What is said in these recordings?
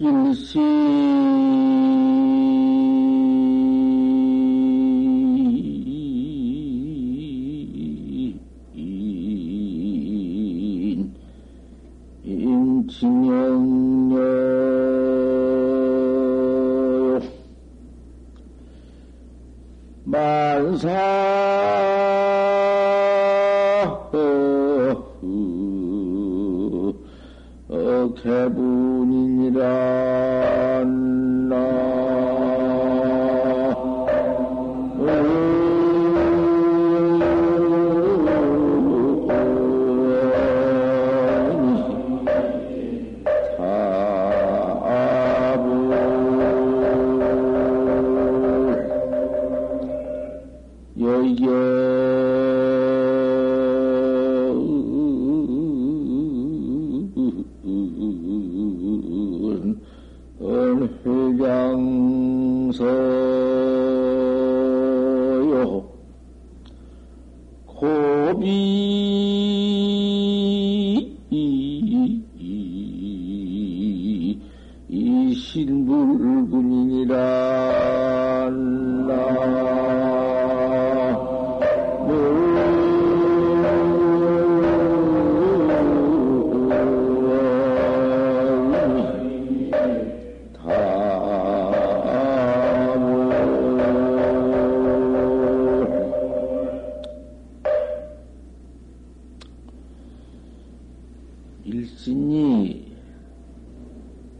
일시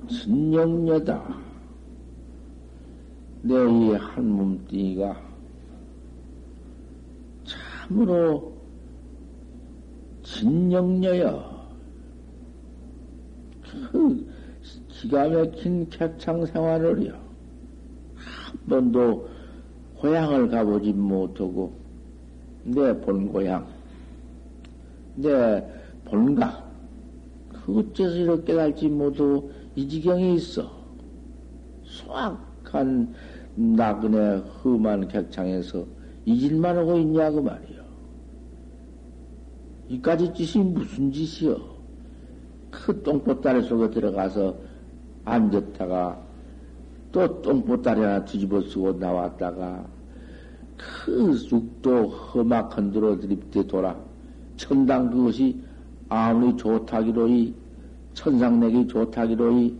진영녀다. 내 이 한 몸뚱이가 참으로 진영녀여. 그 기가 막힌 객창 생활을요. 한 번도 고향을 가보지 못하고 내 본고향, 내 본가, 그 어째서 이렇게 깨달지 못하고 이 지경에 있어. 수악한 나그네 험한 객창에서 잊을만 하고 있냐, 그 말이요. 이까지 짓이 무슨 짓이요? 그 똥보따리 속에 들어가서 앉았다가 또 똥보따리 하나 뒤집어 쓰고 나왔다가 그 쑥도 험악한 데로 드립대 돌아 천당 그것이 아무리 좋다기로 이 천상내기 좋다기로이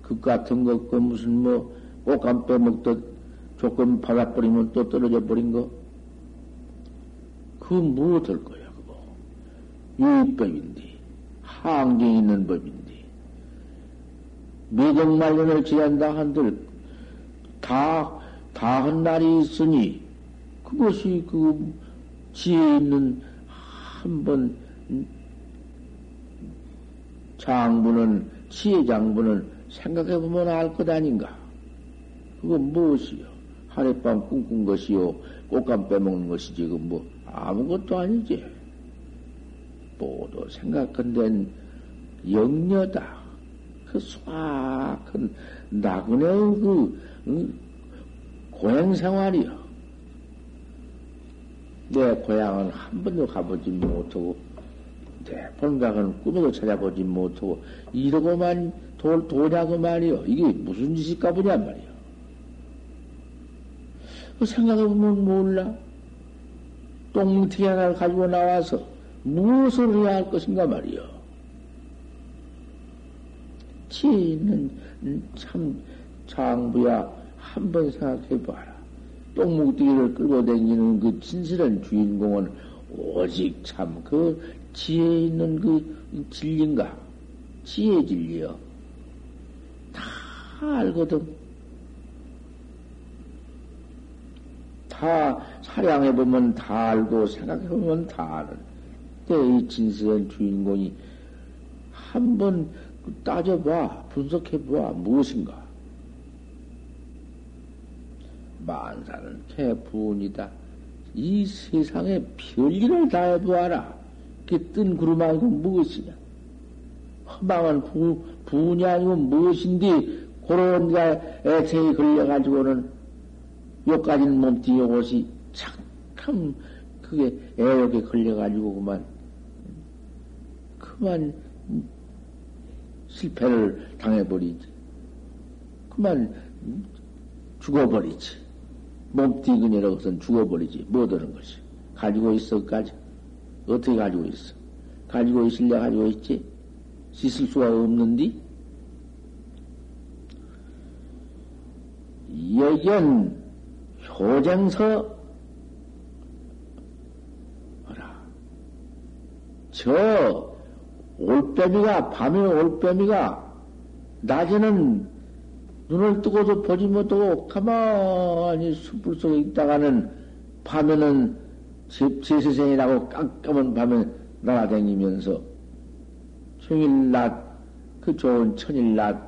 그 같은 것, 그 무슨 뭐 옷감 빼먹듯 조금 받아버리면 또 떨어져 버린 거. 그 무엇할 거야, 그거. 유법인데, 한경 있는 법인데, 매정말년을 지한다 한들, 다, 다 한 날이 있으니, 그것이 그 지혜 있는 한 번 장부는, 지혜 장부는 생각해보면 알 것 아닌가? 그건 무엇이요? 하룻밤 꿈꾼 것이요? 꽃감 빼먹는 것이지, 그 뭐, 아무것도 아니지. 모두 생각한된 영녀다. 그 수악한 나그네의 그, 응? 고향 생활이요. 내 고향은 한 번도 가보지 못하고, 내 본각은 꿈에도 찾아보지 못하고, 이러고만 돌, 도냐고 말이요. 이게 무슨 짓일까 보냐 말이요. 그 생각해보면 몰라. 똥뭉티 하나를 가지고 나와서 무엇을 해야 할 것인가 말이요. 지혜 있는 참 장부야 한 번 생각해봐라. 똥뭉티를 끌고 다니는 그 진실한 주인공은 오직 참 그 지혜 있는 그 진리인가? 지혜 진리요. 다 알거든. 다 사량해보면 다 알고 생각해보면 다 아는. 이 진실한 주인공이 한번 따져봐, 분석해봐, 무엇인가? 만사는 개분이다. 이 세상에 별일을 다 해보아라. 그뜬 구름 아니고 무엇이냐? 허망한 부, 부냐 아니고 무엇인데, 그런 애체에 걸려가지고는 요까지는 몸뚱이 옷이 참 그게 애욕에 걸려가지고 그만 그만 실패를 당해버리지. 그만 죽어버리지. 몸띠근이라고선 죽어버리지. 못하는 것이. 가지고 있어까지. 어떻게 가지고 있어? 가지고 있을래 가지고 있지? 씻을 수가 없는디? 여견 효정서 뭐라 저 올빼미가 밤에 올빼미가 낮에는 눈을 뜨고도 보지 못하고 가만히 숯불 속에 있다가는 밤에는 제세생이라고 깜깜한 밤에 날아다니면서 평일낮 그 좋은 천일낮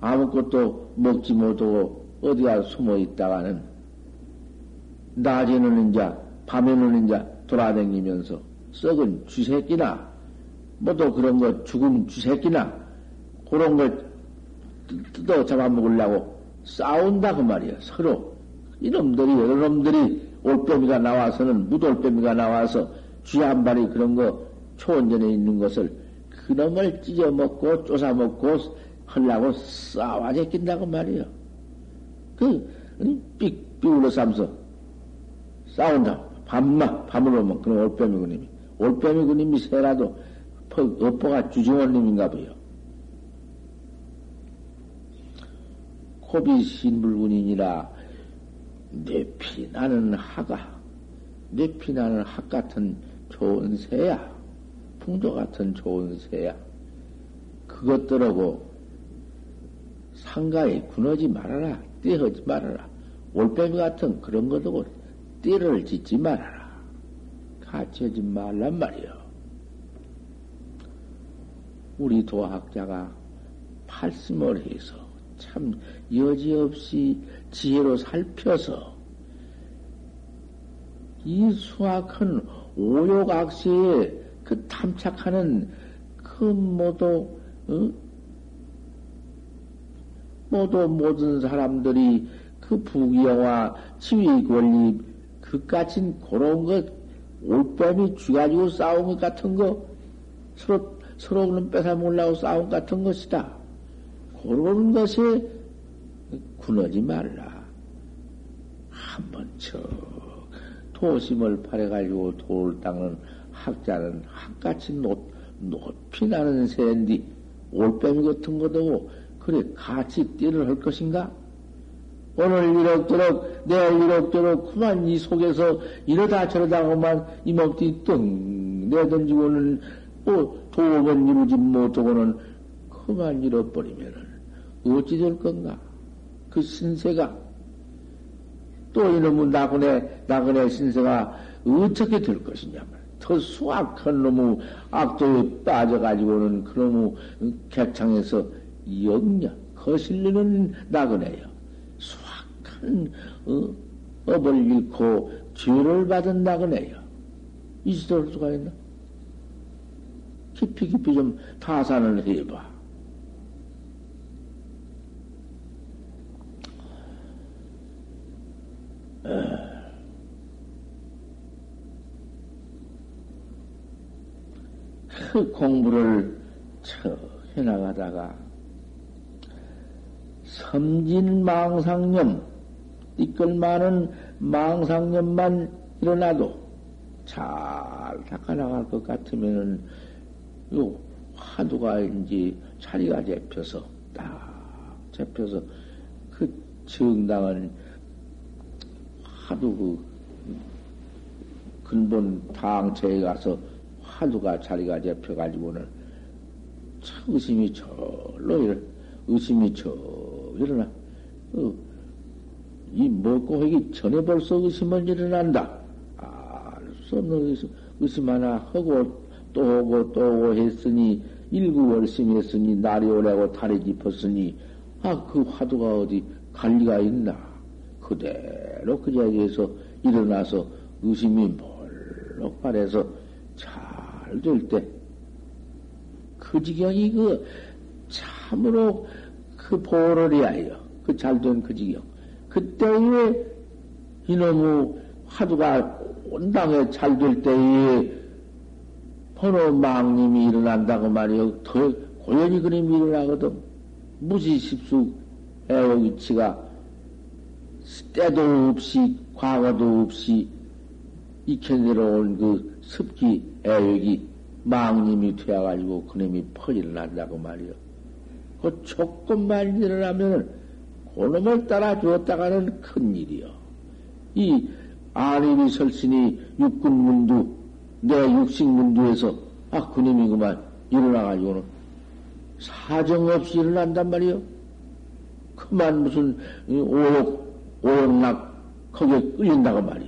아무것도 먹지 못하고 어디가 숨어 있다가는 낮에는 이제 밤에는 이제 돌아다니면서 썩은 쥐새끼나 뭐 또 그런 거 죽은 쥐새끼나 그런 걸 뜯어 잡아먹으려고 싸운다 그 말이야 서로. 이놈들이 여러 놈들이 올빼미가 나와서는 무돌빼미가 나와서 쥐한 발이 그런 거 초원전에 있는 것을 그놈을 찢어먹고 쫓아먹고 하려고 싸워 제낀다고 말이야. 그, 삑, 삑울러 삼서 싸운다. 밤마, 오면 그럼 올빼미 군님이. 올빼미 군님이 새라도 업보가 주정원님인가 보여. 고비 신불군이니라 뇌피 나는 하가, 뇌피 나는 학 같은 좋은 새야. 풍조 같은 좋은 새야. 그것들하고 상가에 군하지 말아라. 떼하지 말아라. 올빼미 같은 그런 것하고 떼를 짓지 말아라. 같이 하지 말란 말이요. 우리 도학자가 팔심을 해서 참 여지없이 지혜로 살펴서 이 수학한 오욕악세에 그 탐착하는 그 모두 어? 모두 모든 사람들이 그 부귀영화 지위 권리 그까진 그런 것 올빼미 쥐가지고 싸운 것 같은 거 서로 서로는 뺏어먹으려고 싸운 것 같은 것이다. 그런 것에 군하지 말라. 한번 저 도심을 팔아가지고 돌을 닦는 학자는 학같이 높, 높이 나는 새인디 올빼미 같은 것도 그래 같이 띠를 할 것인가? 오늘 이럭저럭 내일 이럭저럭 그만 이 속에서 이러다 저러다 하면 이몸띠 뚱 내던지고는 뭐 도움은 이루지 못하고는 그만 잃어버리면은 어찌 될 건가? 그 신세가 또 이놈의 나그네 나그네 신세가 어떻게 될 것이냐 말더 수악한 놈의 악도에 빠져가지고는 그놈의 객창에서 영냐, 거슬리는 나그네요. 수악한 어, 업을 잃고 죄를 받은 나그네요. 있을 수가 있나? 깊이 깊이 좀 타산을 해봐. 어. 그 공부를 쳐 해나가다가 섬진망상념 이끌 많은 망상념만 일어나도 잘 닦아나갈 것 같으면은 요 화두가 이제 자리가 잡혀서 딱 잡혀서 그 정당한 화두 그 근본 당체에 가서 화두가 자리가 잡혀가지고는 참 의심이 절로 일어, 의심이 저 일어나. 어, 이 먹고 하기 전에 벌써 의심은 일어난다. 알 수 없는 의심, 의심 하나 하고 또 오고 또 오고 했으니 일구월심했으니 날이 오래고 달이 깊었으니 아 그 화두가 어디 관리가 있나 그대로 그 자리에서 일어나서 의심이 몰록 발해서 참 잘될 때, 그 지경이 그 참으로 그 보러리하여, 그 잘된 그 지경. 그때에 이놈의 화두가 온당에 잘 될 때에 번호 망님이 일어난다고 말이요. 더 고연히 그림이 일어나거든. 무지십수 애호기치가 때도 없이 과거도 없이 익혀 내려 온 그 습기 애욕이 망님이 되어가지고 그놈이 퍼지를 난다고 말이요. 그 조금만 일어나면은 그놈을 따라 주었다가는 큰일이요. 이 아님이 설신이 육군문두, 내 육식문두에서 아, 그놈이 그만 일어나가지고는 사정없이 일어난단 말이요. 그만 무슨 오욕, 오욕락 거기에 끌린다고 말이요.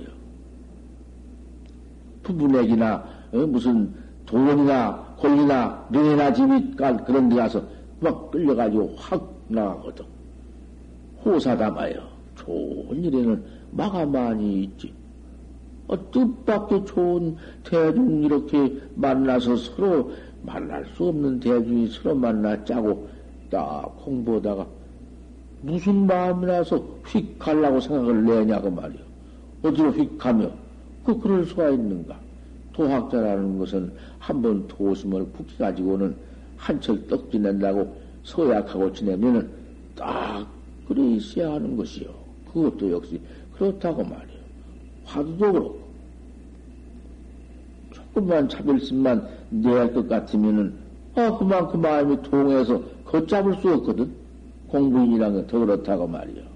부부내기나 어, 무슨 돈이나 권리나 능이나 집이 그런 데 가서 막 끌려가지고 확 나가거든. 호사담아요. 좋은 일에는 마가 많이 있지. 어, 뜻밖의 좋은 대중 이렇게 만나서 서로 만날 수 없는 대중이 서로 만나 짜고 딱 공부하다가 무슨 마음이 나서 휙 가려고 생각을 내냐고 말이요. 어디로 휙 가며 그 그럴 수가 있는가? 도학자라는 것은 한번 도심을 푹 가지고는 한철 떡 지낸다고 서약하고 지내면은 딱 그래 있어야 하는 것이요. 그것도 역시 그렇다고 말이요. 화두도 그렇고. 조금만 차별심만 내할 것 같으면은, 아, 그만그 마음이 통해서 걷잡을 수 없거든. 공부인이란 건더 그렇다고 말이요.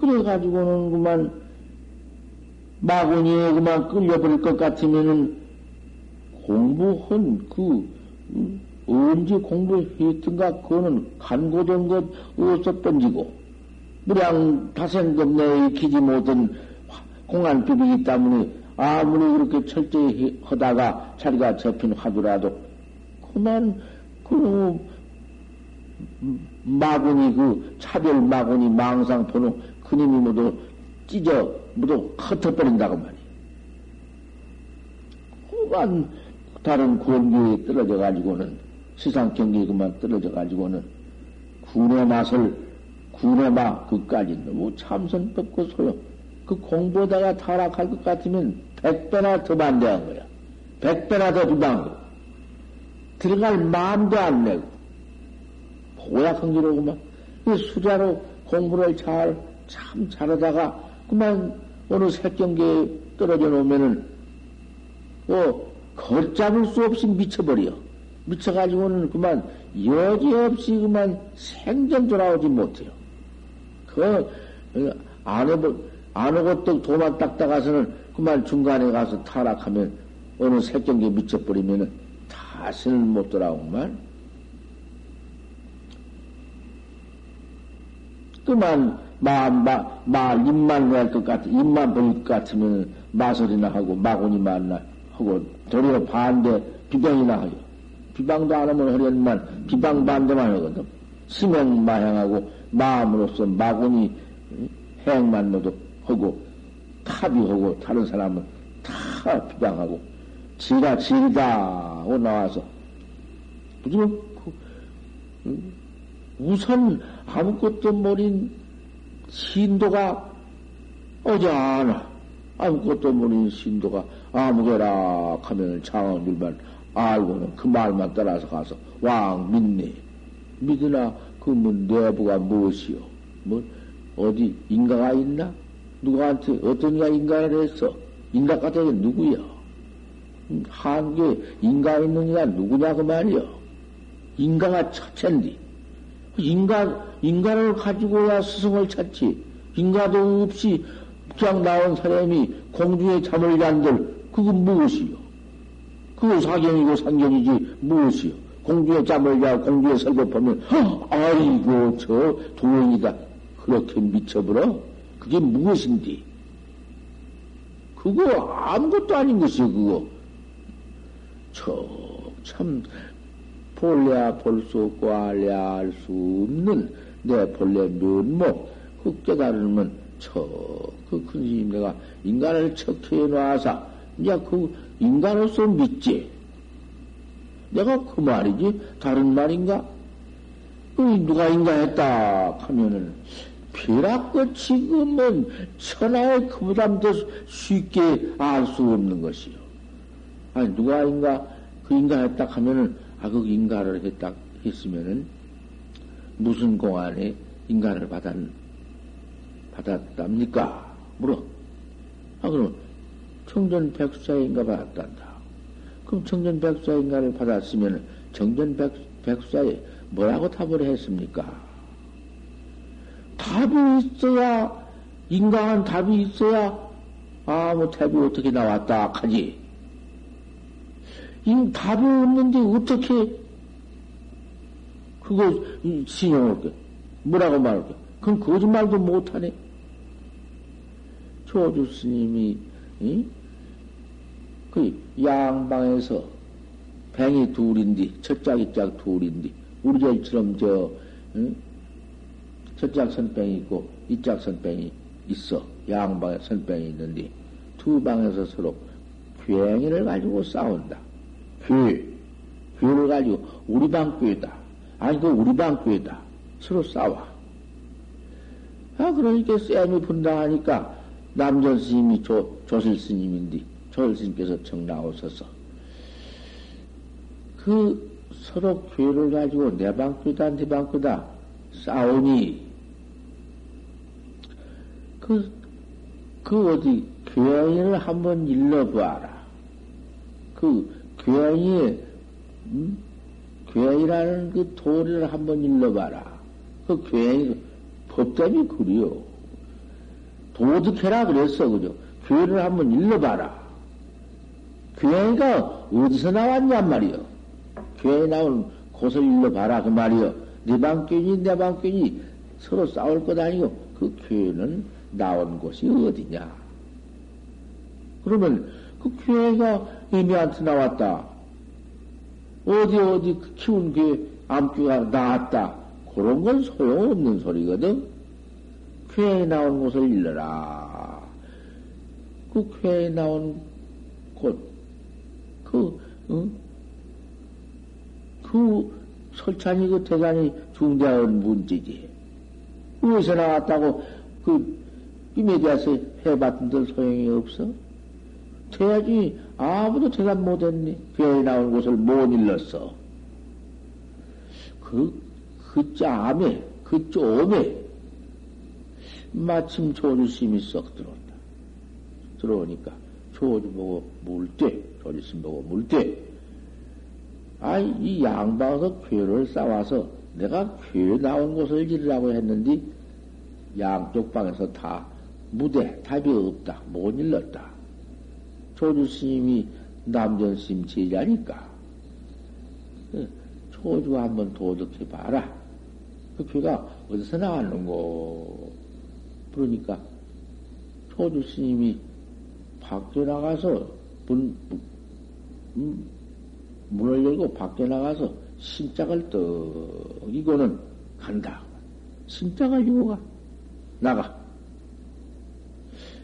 그래가지고는 그만 마구니에 그만 끌려버릴 것 같으면은 공부한 그 언제 공부했던가 그거는 간고된 것 어디서 던지고 무량 다생금 내에 익히지 못한 공안 비비기 때문에 아무리 그렇게 철저히 하다가 자리가 접힌 하더라도 그만 그 마군이 그 차별 마군이 망상 보는 그님이 모두 찢어 모두 흩어버린다고 말이야. 그만 다른 권기에 떨어져 가지고는 세상 경기에 그만 떨어져 가지고는 군의 맛을 군의 맛 그까지 너무 참선 뻗고 소용 그 공부하다가 타락할 것 같으면 백 배나 더 반대한 거야. 백 배나 더 부당한 거. 들어갈 마음도 안 내고 고약한 기로구만. 수자로 공부를 잘, 참 잘하다가 그만 어느 색경계에 떨어져 놓으면은, 뭐, 걷잡을 수 없이 미쳐버려. 미쳐가지고는 그만 여지없이 그만 생전 돌아오지 못해요. 그, 안 해보, 안 오고 또 도만 닦다가서는 그만 중간에 가서 타락하면 어느 색경계에 미쳐버리면은 다시는 못 돌아오구만. 그만 마, 마, 마, 입만 낼것 같아, 입만 보일 것 같으면 마설이나 하고, 마구니 만나 하고, 도리어 반대 비방이나 하요. 비방도 안 하면 하려니만 비방 반대만 하거든. 심행 마향하고, 마음으로서 마구니 행만 모두 하고, 탑이하고, 다른 사람은 다 비방하고, 지가 지리다 하고 나와서, 무슨, 그, 우선 아무것도 모른 신도가 어자나 아무것도 모르는 신도가 아무개라 하면 장원줄만 알고는 그 말만 따라서 가서 왕 믿네 믿으나 그뭐 내부가 무엇이요? 뭐 어디 인가가 있나? 누구한테 어떤 이가 인가를 했어? 인가 같은 게 누구야? 한계 인가 있는 이가 누구냐 그 말이요. 인가가 첫째인데 인가, 인가를 가지고야 스승을 찾지. 인가도 없이 그냥 나온 사람이 공중에 잠을 잔들, 그건 무엇이요? 그거 사경이고 상경이지, 무엇이요? 공중에 잠을 자, 공중에 설법하면, 아이고, 저 도행이다. 그렇게 미쳐버려? 그게 무엇인데? 그거 아무것도 아닌 것이요, 그거. 저, 참, 볼래야 볼 수 없고 알래야 알 수 없는 내 본래 면목 그 깨달으면 저그 큰스님 내가 인간을 척해 놔서 이제 그 인간으로서 믿지 내가 그 말이지 다른 말인가 그 누가 인가했다 하면은 비락고 지금은 천하의 그 부담도 쉽게 알 수 없는 것이요. 아니 누가 인가 그 인가했다 하면은 아, 그 인가를 했다, 했으면은 무슨 공안에 인간을 받았, 받았답니까? 물어. 아, 그럼 청전 백수사인가 받았단다. 그럼 청전 백수사인가를 받았으면 정전 백, 백수사에 뭐라고 답을 했습니까? 답이 있어야, 인간한 답이 있어야 아무 답이 어떻게 나왔다 하지. 이 답이 없는데 어떻게 그거 신용을 게 뭐라고 말할게? 그건 거짓말도 못하네. 조주 스님이 이? 그 양방에서 뱅이 둘인데 첫짝 이 짝 둘인데 우리 절처럼 저 응? 첫짝 선뱅이 있고 이짝 선뱅이 있어 양방에 선뱅이 있는데 두 방에서 서로 괴행이를 가지고 싸운다. 괴, 괴를 가지고 우리 방 괴다. 아니, 그 우리 방 괴다. 서로 싸워. 아, 그러니까 쌤이 분당하니까 남전 스님이 조, 조실 스님인데, 조실 스님께서 정 나오셔서, 그 서로 괴를 가지고 내방 괴다, 네방 괴다 싸우니, 그, 그 어디, 괴인을 한번 일러봐라. 그 괴인이, 음? 괴인이라는 그 도리를 한번 일러봐라. 그 괴인이 법답이 그리요. 도득해라 그랬어, 그죠? 괴를 한번 일러봐라. 괴인가 어디서 나왔냔 말이요. 괴인 나온 곳을 일러봐라, 그 말이요. 네 방귀니, 내 방귀니 서로 싸울 것 아니고 그 괴는 나온 곳이 어디냐? 그러면 그 괴가 이미한테 나왔다. 어디 어디 그 키운 게 암귀가 나왔다. 그런 건 소용없는 소리거든. 쾌에 나온 곳을 일러라. 그 쾌에 나온 곳, 그, 응? 그 설찬이 그 대단히 중대한 문제지. 어디서 나왔다고 그 대해서 해봤던들 소용이 없어? 돼야지 아무도 대답 못했니? 괴에 나온 곳을 못 일렀어. 그, 그 짬에, 그 쪼에, 마침 조주심이 썩 들어온다. 들어오니까, 조주 보고 물 때, 조주심 보고 물 때, 아이, 이 양방에서 괴를 쌓아서 내가 괴 나온 곳을 일으라고 했는데, 양쪽 방에서 다 무대, 답이 없다. 못 일렀다. 조주 스님이 남전 스님 제자니까. 그 조주 한번 도덕해 봐라. 그 귀가 어디서 나왔는고. 그러니까 조주 스님이 밖에 나가서 문, 문, 문을 열고 밖에 나가서 신짝을 떡 이거는 간다. 신짝 가지고 가. 나가.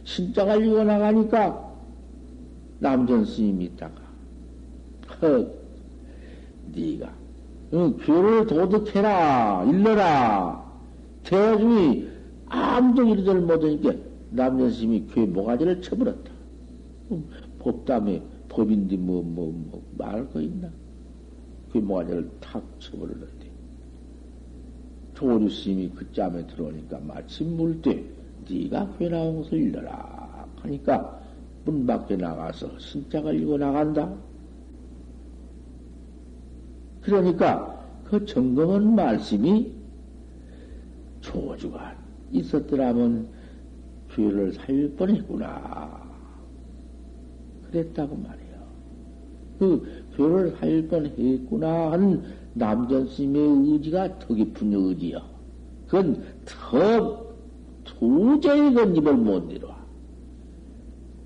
신짝 가지고 나가니까 남전 스님이 있다가, 헛, 네가 응, 교를 도둑해라, 일러라. 대중이 아무도 이르들 못하니까 남전 스님이 교회 모가지를 쳐버렸다. 음, 법담에 법인데 뭐, 뭐, 뭐, 말할 거 있나? 그 모가지를 탁 쳐버렸는데. 조주 스님이 그 짬에 들어오니까 마침 물때 네가 교회 나온 것을 일러라. 하니까 문 밖에 나가서 신짝을 읽고 나간다. 그러니까 그 정거한 말씀이 조주가 있었더라면 죄를 살릴 뻔했구나. 그랬다고 말이야. 그 죄를 살릴 뻔했구나 하는 남전스님의 의지가 더 깊은 의지요. 그건 더 도저히 그 입을 못 내려.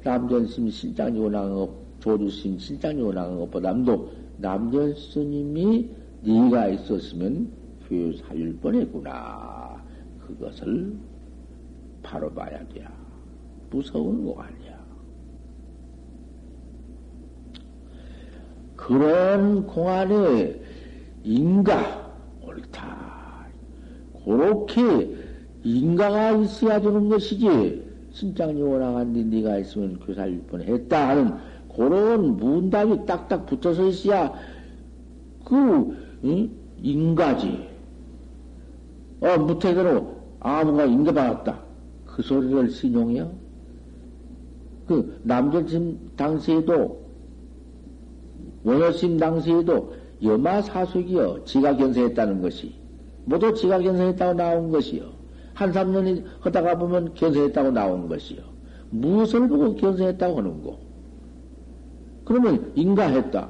남전스님 실장이 원하는 것, 조주스님 실장이 원하는 것보다도 남전 스님이 네가 있었으면 살릴 뻔했구나. 그것을 바로 봐야 돼. 무서운 거 아니야. 그런 공안에 인가 옳다. 그렇게 인가가 있어야 되는 것이지. 심장이 원앙한데 네가 있으면 교살일 뻔 했다 하는 그런 문답이 딱딱 붙어서 있어야 그 응? 인가지. 어, 무태대로 아무가 인가받았다. 그 소리를 신용해요? 그, 남절심 당시에도, 원효심 당시에도 여마 사숙이요. 지가 견성했다는 것이. 모두 지가 견성했다고 나온 것이요. 한 3년이 하다가 보면 견성했다고 나온 것이요. 무엇을 보고 견성했다고 하는고? 그러면 인가했다.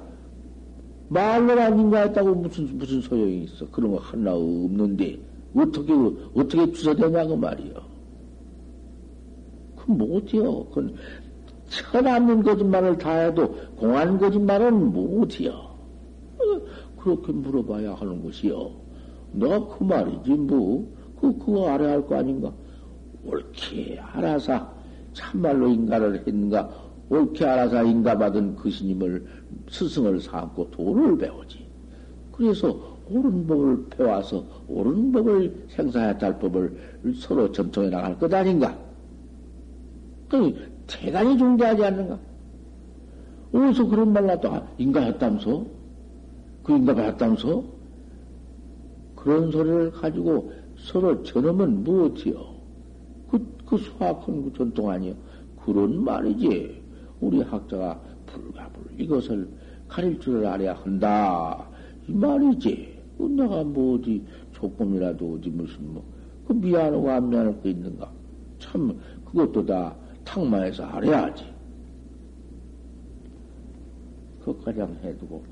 말로만 인가했다고 무슨, 무슨 소용이 있어. 그런 거 하나 없는데, 어떻게, 어떻게 주서되냐고 말이요. 그 못이요. 그건 천없는 거짓말을 다 해도 공안 거짓말은 못이요. 어, 그렇게 물어봐야 하는 것이요. 내가 그 말이지, 뭐. 그, 그거 알아야 할 거 아닌가? 옳게 알아서 참말로 인가를 했는가? 옳게 알아서 인가받은 그 스님을, 스승을 삼고 도를 배우지. 그래서 옳은 법을 배워서 옳은 법을 생사해야 할 법을 서로 점통해 나갈 것 아닌가? 그 대단히 중대하지 않는가? 어디서 그런 말 나도 인가했다면서? 그 인가받았다면서? 그런 소리를 가지고 서로 저놈은 무엇이요? 그, 그 수학은 그 전통 아니요? 그런 말이지. 우리 학자가 불가불 이것을 가릴 줄을 알아야 한다. 이 말이지. 그 내가 뭐 어디 조금이라도 어디 무슨 뭐, 그 미안하고 안 미안할 거 있는가? 참, 그것도 다 탁마에서 알아야지. 그것가장 해두고,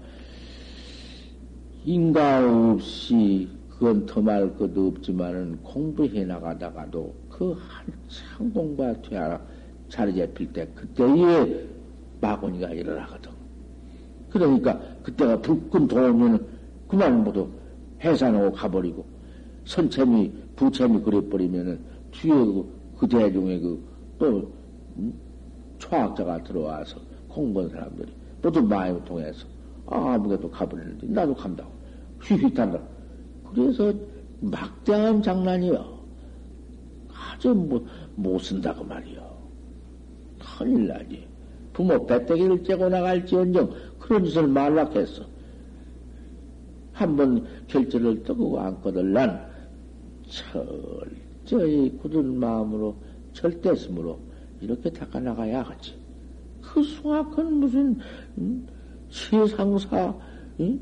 인가 없이, 그건 더 말 것도 없지만은 공부해 나가다가도 그 한참 공부가 돼야 자리 잡힐 때, 그때에 마구니가 일어나거든. 그러니까 그때가 불끈 도우면 그만 모두 해산하고 가버리고, 선체미, 부체미 그래버리면은 뒤에 그, 그 대중에 그, 또, 음? 초학자가 들어와서 공부한 사람들이 모두 마음을 통해서 아무것도 가버리는데 나도 간다고. 휘휘 탄다. 그래서 막대한 장난이요. 아주 뭐, 못 쓴다고 말이요. 큰일 나지. 부모 배때기를 째고 나갈지언정 그런 짓을 말락했어. 한번 결절을 떠고 안거들 난 철저히 굳은 마음으로 절대심으로 이렇게 닦아나가야 하지. 그 숭악한 무슨 음? 세상사 음?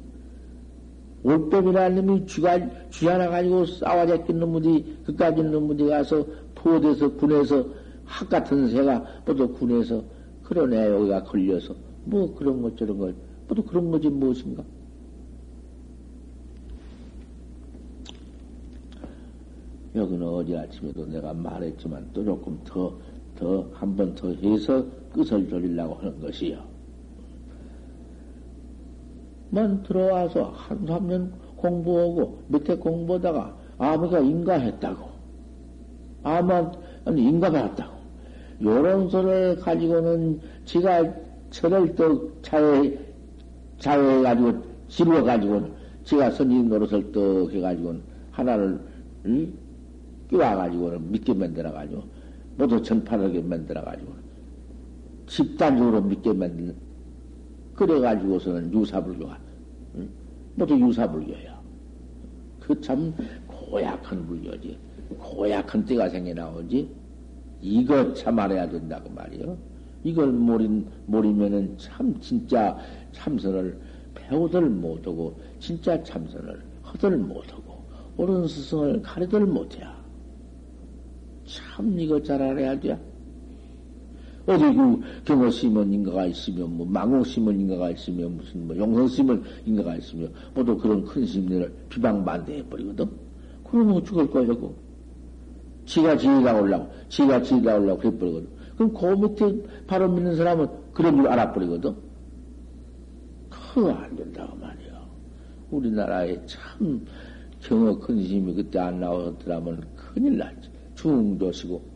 올빼미라는 놈이 쥐가 쥐 하나 가지고 싸워잡힌 놈들이 그까지 놈들이 가서 포대에서 군에서 학 같은 새가 모두 군에서 애 여기가 걸려서 뭐 그런 것 저런 걸 모두 그런 거지 무엇인가? 여기는 어제 아침에도 내가 말했지만 또 조금 더, 더, 한 번 더 해서 끝을 돌리려고 하는 것이요. 만 들어와서 한 3년 공부하고 밑에 공부하다가 아무가 인가했다고. 아마, 인가받았다고. 요런 소리를 가지고는 지가 철을 떡 자해, 자해해가지고, 지루해가지고는 지가 선진 노릇을 떡 해가지고는 하나를, 응? 끼워가지고는 믿게 만들어가지고, 모두 전파하게 만들어가지고는 집단적으로 믿게 만드는, 그래가지고서는 유사불교가, 응? 모두 유사불교야. 그 참 고약한 불교지. 고약한 때가 생겨 나오지. 이거 참 알아야 된다고 말이요. 이걸 모린, 모리면은 참, 진짜 참선을 배우들 못하고, 진짜 참선을 허들 못하고, 옳은 스승을 가르들 못해야. 참 이거 잘 알아야 돼. 어디 그 경호 심은 인가가 있으면 뭐 망호 심은 인가가 있으면 무슨 뭐 용선 심은 인가가 있으면 모두 그런 큰 심리를 비방 반대해 버리거든. 그러면 죽을 거라고. 지가 지가 올라고, 지가 지가 올라고 그래 버리거든. 그럼 그 밑에 바로 믿는 사람은 그런 줄 알아버리거든. 그거 안 된다고 말이야. 우리나라에 참 경어 큰 심이 그때 안 나왔더라면 큰일 났지. 중도시고,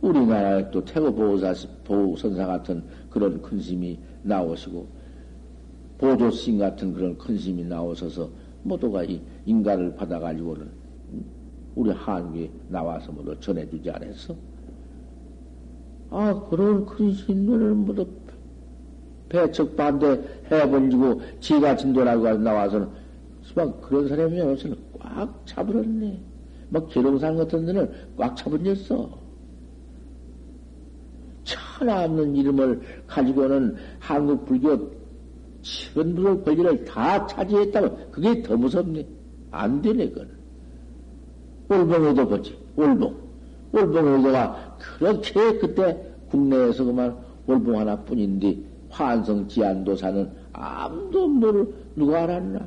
우리나라에 또 태고 보호사, 보호선사 같은 그런 큰 심이 나오시고, 보조신 같은 그런 큰 심이 나오셔서 모두가 이 인가를 받아가지고는 우리 한국에 나와서 모두 전해주지 않았어? 아, 그런 큰 신들을 모두 배척 반대 해버리고 지가 진도라고 나와서는 막 그런 사람이 요새는 꽉 차버렸네. 막 계룡산 같은 데는 꽉 차버렸어. 천하 없는 이름을 가지고는 한국 불교 천부의 권리를 다 차지했다면 그게 더 무섭네. 안 되네, 그건. 올봉에도 보지, 올봉. 올봉의도가 그렇게 그때 국내에서 그만 올봉 하나뿐인데 환성 지안도사는 아무도 모를 누가 알았나?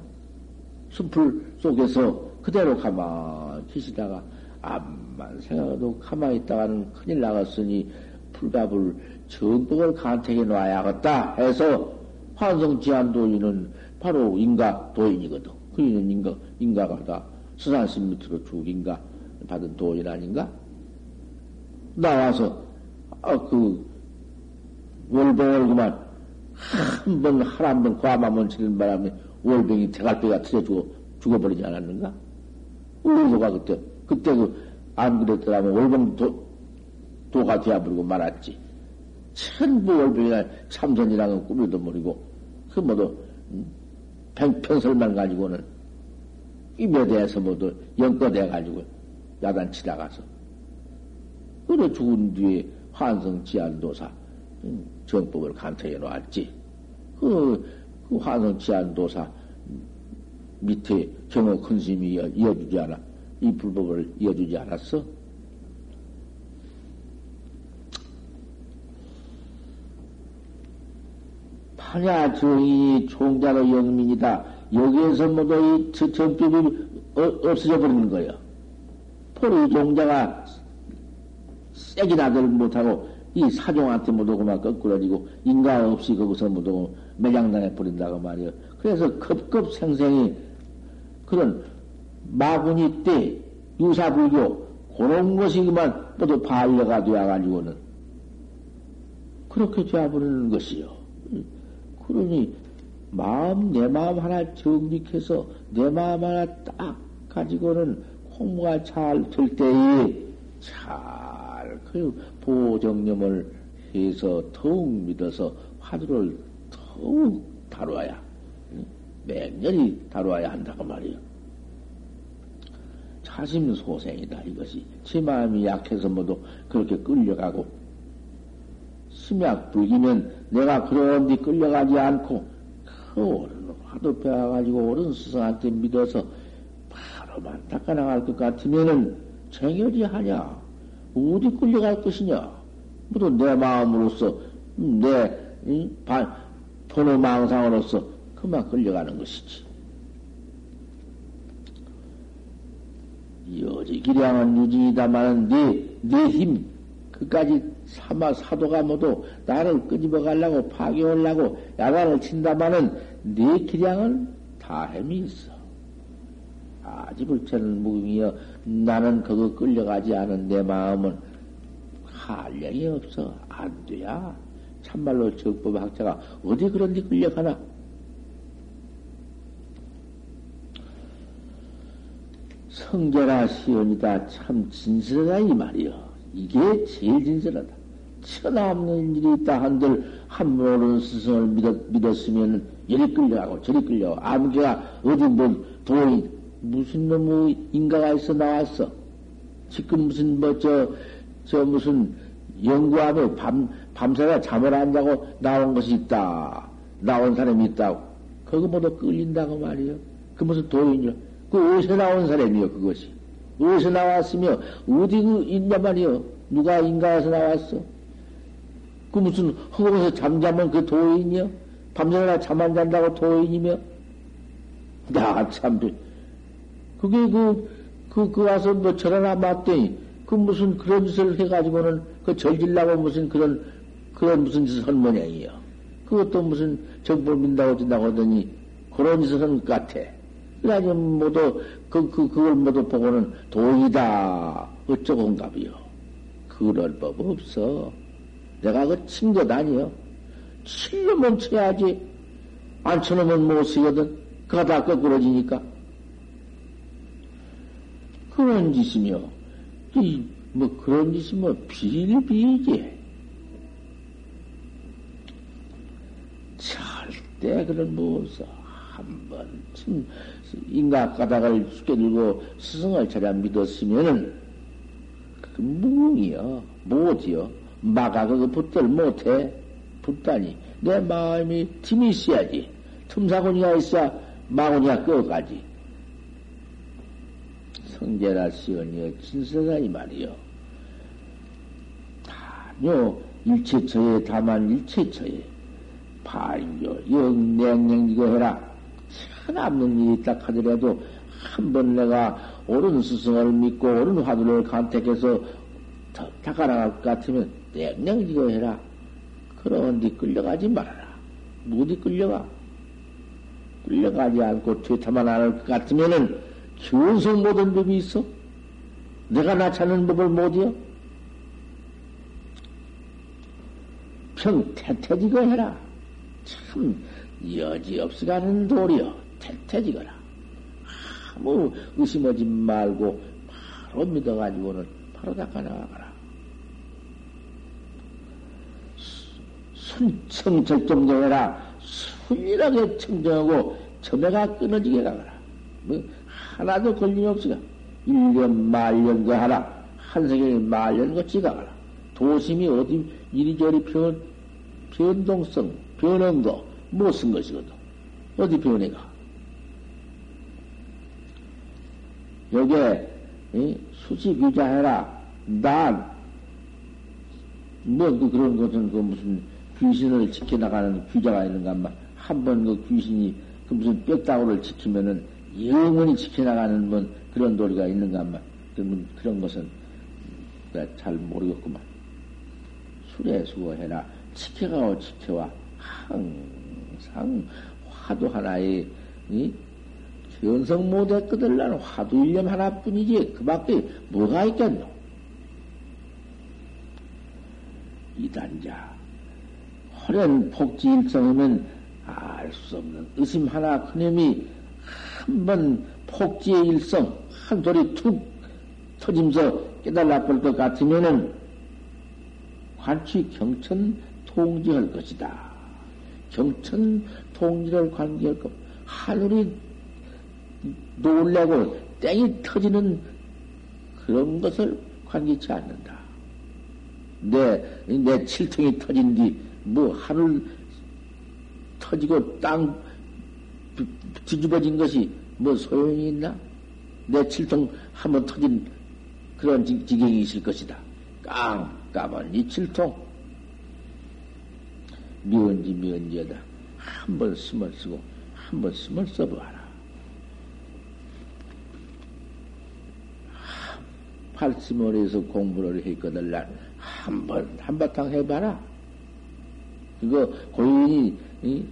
숲을 속에서 그대로 가만히 계시다가 암만 생각해도 가만히 있다가는 큰일 나갔으니 불갑을 전복을 간택해 놔야겠다 해서 환성 지안도인은 바로 인가 도인이거든. 그이는 인가, 인가가 다 수산신 밑으로 쭉 인가 받은 도인 아닌가? 나와서, 아, 그, 월병을 그만, 한 번, 한 번, 과마문 치는 바람에 월병이 대갈배가 터져 죽어버리지 않았는가? 우리도가 그때, 그때 그, 안 그랬더라면 월병 도, 도가 되어버리고 말았지. 천부 월병이나 참선이라는 꿈에도 모르고, 그 모두, 평설만 가지고는, 입에 대해서 모두 연거돼 가지고, 야단치다 가서. 그래 죽은 뒤에 환성 지안도사 음, 정법을 간택해 놓았지. 그, 그 환성 지안도사 밑에 경호 큰 스님이 이어주지 않아. 이 불법을 이어주지 않았어? 파냐 정이 총자로 영민이다. 여기에서 모두 이 정법이 어, 없어져 버리는 거예요. 포리 종자가 세게 나들 못하고 이 사종한테 못오고만 거꾸러지고 인가 없이 거기서 못오고 매장당해 버린다고 말이요. 그래서 급급생생이 그런 마군이 때 유사불교 그런 것이 그만 모두 반려가 되어가지고는 그렇게 되어버리는 것이요. 그러니 마음 내 마음 하나 정직해서 내 마음 하나 딱 가지고는 공부가 잘 될 때에 참그 보정념을 해서 더욱 믿어서 화두를 더욱 다루어야, 맹렬히 다루어야 한다고 말이요. 자심 소생이다, 이것이. 제 마음이 약해서 모두 그렇게 끌려가고, 심약 불기면 내가 그런 데 끌려가지 않고, 그 옳은 화두 배워가지고 옳은 스승한테 믿어서 바로만 닦아나갈 것 같으면은 정여지 하냐? 어디 끌려갈 것이냐? 모두 내 마음으로서, 내, 응? 반, 토노 망상으로서 그만 끌려가는 것이지. 여지 기량은 유지이다마는 네, 네 힘, 그까지 사마 사도가 모두 나를 끄집어 가려고 파괴하려고 야단을 친다마는 네 기량은 다 햄이 있어. 아지 불체는 무궁이여 나는 그거 끌려가지 않은 내 마음은 한량이 없어. 안 돼야. 참말로 적법 학자가 어디 그런 데 끌려가나? 성자라 시연이다. 참 진실하다, 이 말이여. 이게 제일 진실하다. 천하 없는 일이 있다 한들 한 모르는 스승을 믿었, 믿었으면 이리 끌려가고 저리 끌려가고 아무개가 어디 뭐 도이 무슨 놈의 인가가 있어 나왔어. 지금 무슨 뭐저저 무슨 연구하며 밤 밤새가 잠을 안 자고 나온 것이 있다. 나온 사람이 있다고. 그거 모두 끌린다고 말이요. 그 무슨 도인이요. 그 어디서 나온 사람이요, 그것이. 어디서 나왔으며, 어디 그 있냐 말이요. 누가 인가에서 나왔어? 그 무슨 허공에서 잠자면 그 도인이요? 밤새나 잠 안 잔다고 도인이며? 나 참, 그게 그, 그, 그 와서 뭐 절하나 맞더니, 그 무슨 그런 짓을 해가지고는 그 절질라고 무슨 그런, 그런 무슨 짓을 한 모양이요. 그것도 무슨 정보를 민다고 준다고 하더니 그런 짓을 한 것 같아. 그래가지고 모두, 그, 그, 그걸 모두 보고는 도이다. 어쩌고 한갑이요. 그럴 법 없어. 내가 그 친것 아니요. 칠려면 쳐야지. 안 쳐놓으면 못 쓰거든. 그가 다 거꾸러지니까. 그런 짓이며, 이, 뭐 그런 짓이면 비일비이지. 절대 그런 뭐 없어. 한 번쯤 인각 가닥을 숙게 들고 스승을 차려 믿었으면은 그 무응이여 못이여 마가 그거 붙들 못해. 붙다니. 내 마음이 틈이 있어야지. 틈사고니가 있어야 마고니가 끄어가지. 성제라 시언이여 진서가 이 말이여. 다요 일체처에 다만 일체처에. 반교 영냉냉 이거 해라. 하나없는 일이 있다 하더라도 한 번 내가 옳은 스승을 믿고 옳은 화두를 간택해서 닦아나갈 것 같으면 냉냉 이거 해라 그런데 끌려가지 말아라 무디 끌려가 끌려가지 않고 퇴타만 안 할 것 같으면은 견성 못한 법이 있어? 내가 나타내는 법을 못이요? 평태태지거 해라. 참 여지없이 가는 도리여 태태지거라. 아무 의심하지 말고 바로 믿어가지고는 바로 닦아나가거라. 순청절정정해라. 순일하게 청정하고 점에가 끊어지게 가거라. 뭐 하나도 걸림없이가 1년 말년 거 하라. 한 세계 말년 거 지가거라. 도심이 어디 이리저리 변, 변동성, 변한 거, 못쓴 것이거든. 어디 변해가? 여기에, 수지 규자해라. 난, 뭐, 그, 그런 것은 그 무슨 귀신을 지켜나가는 규자가 있는가, 한번 그 귀신이 그 무슨 뼈다구를 지키면은 영원히 지켜나가는 뭐 그런 도리가 있는가, 말. 그러면 그런 것은 잘 모르겠구만. 술에 수고해라. 지켜가고 지켜와. 항상 화두 하나에, 이? 견성 못해 끄들라는 화두 일념 하나뿐이지. 그 밖에 뭐가 있겠노? 이단자. 허련 폭지일성이면 알 수 없는 의심 하나 그놈이 한 번 폭지의 일성, 한 소리 툭 터짐서 깨달아 볼 것 같으면은 관치 경천 통지할 것이다. 경천 통지를 관계할 것. 하늘이 놀래고 땡이 터지는 그런 것을 관계치 않는다. 내, 내 칠통이 터진 뒤, 뭐, 하늘 터지고 땅 뒤집어진 것이 뭐 소용이 있나? 내 칠통 한번 터진 그런 지 경이 있을 것이다. 깜깜한 이 칠통. 미언지 미언지에다 한번 숨을 쓰고 한번 숨을 써봐라. 팔심머리에서 공부를 했거든 난 한번 한바탕 해봐라. 그거 고인이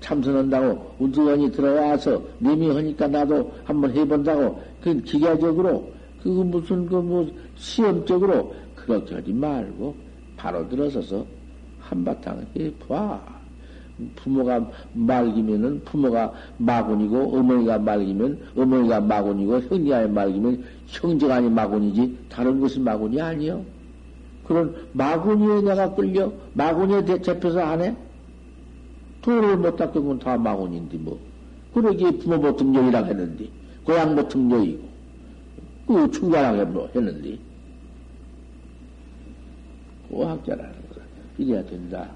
참선한다고 우두원이 들어와서 매미하니까 나도 한번 해본다고 그 기계적으로 그거 무슨 그 뭐 시험적으로 그렇게 하지 말고 바로 들어서서 한바탕 해봐. 부모가 말기면은 부모가 마군이고 어머니가 말기면 어머니가 마군이고 형제가 말기면 아니 마군이지 다른 것이 마군이 아니요. 그런 마군이에 내가 끌려 마군이에 대잡혀서 안 해? 돈을 못 닦으면 다 마군인데 뭐. 그러기에 부모 보통령이라고 했는데 고향 보통령이고 그 충관하게 뭐 했는데 고학자라는 거다. 이래야 된다.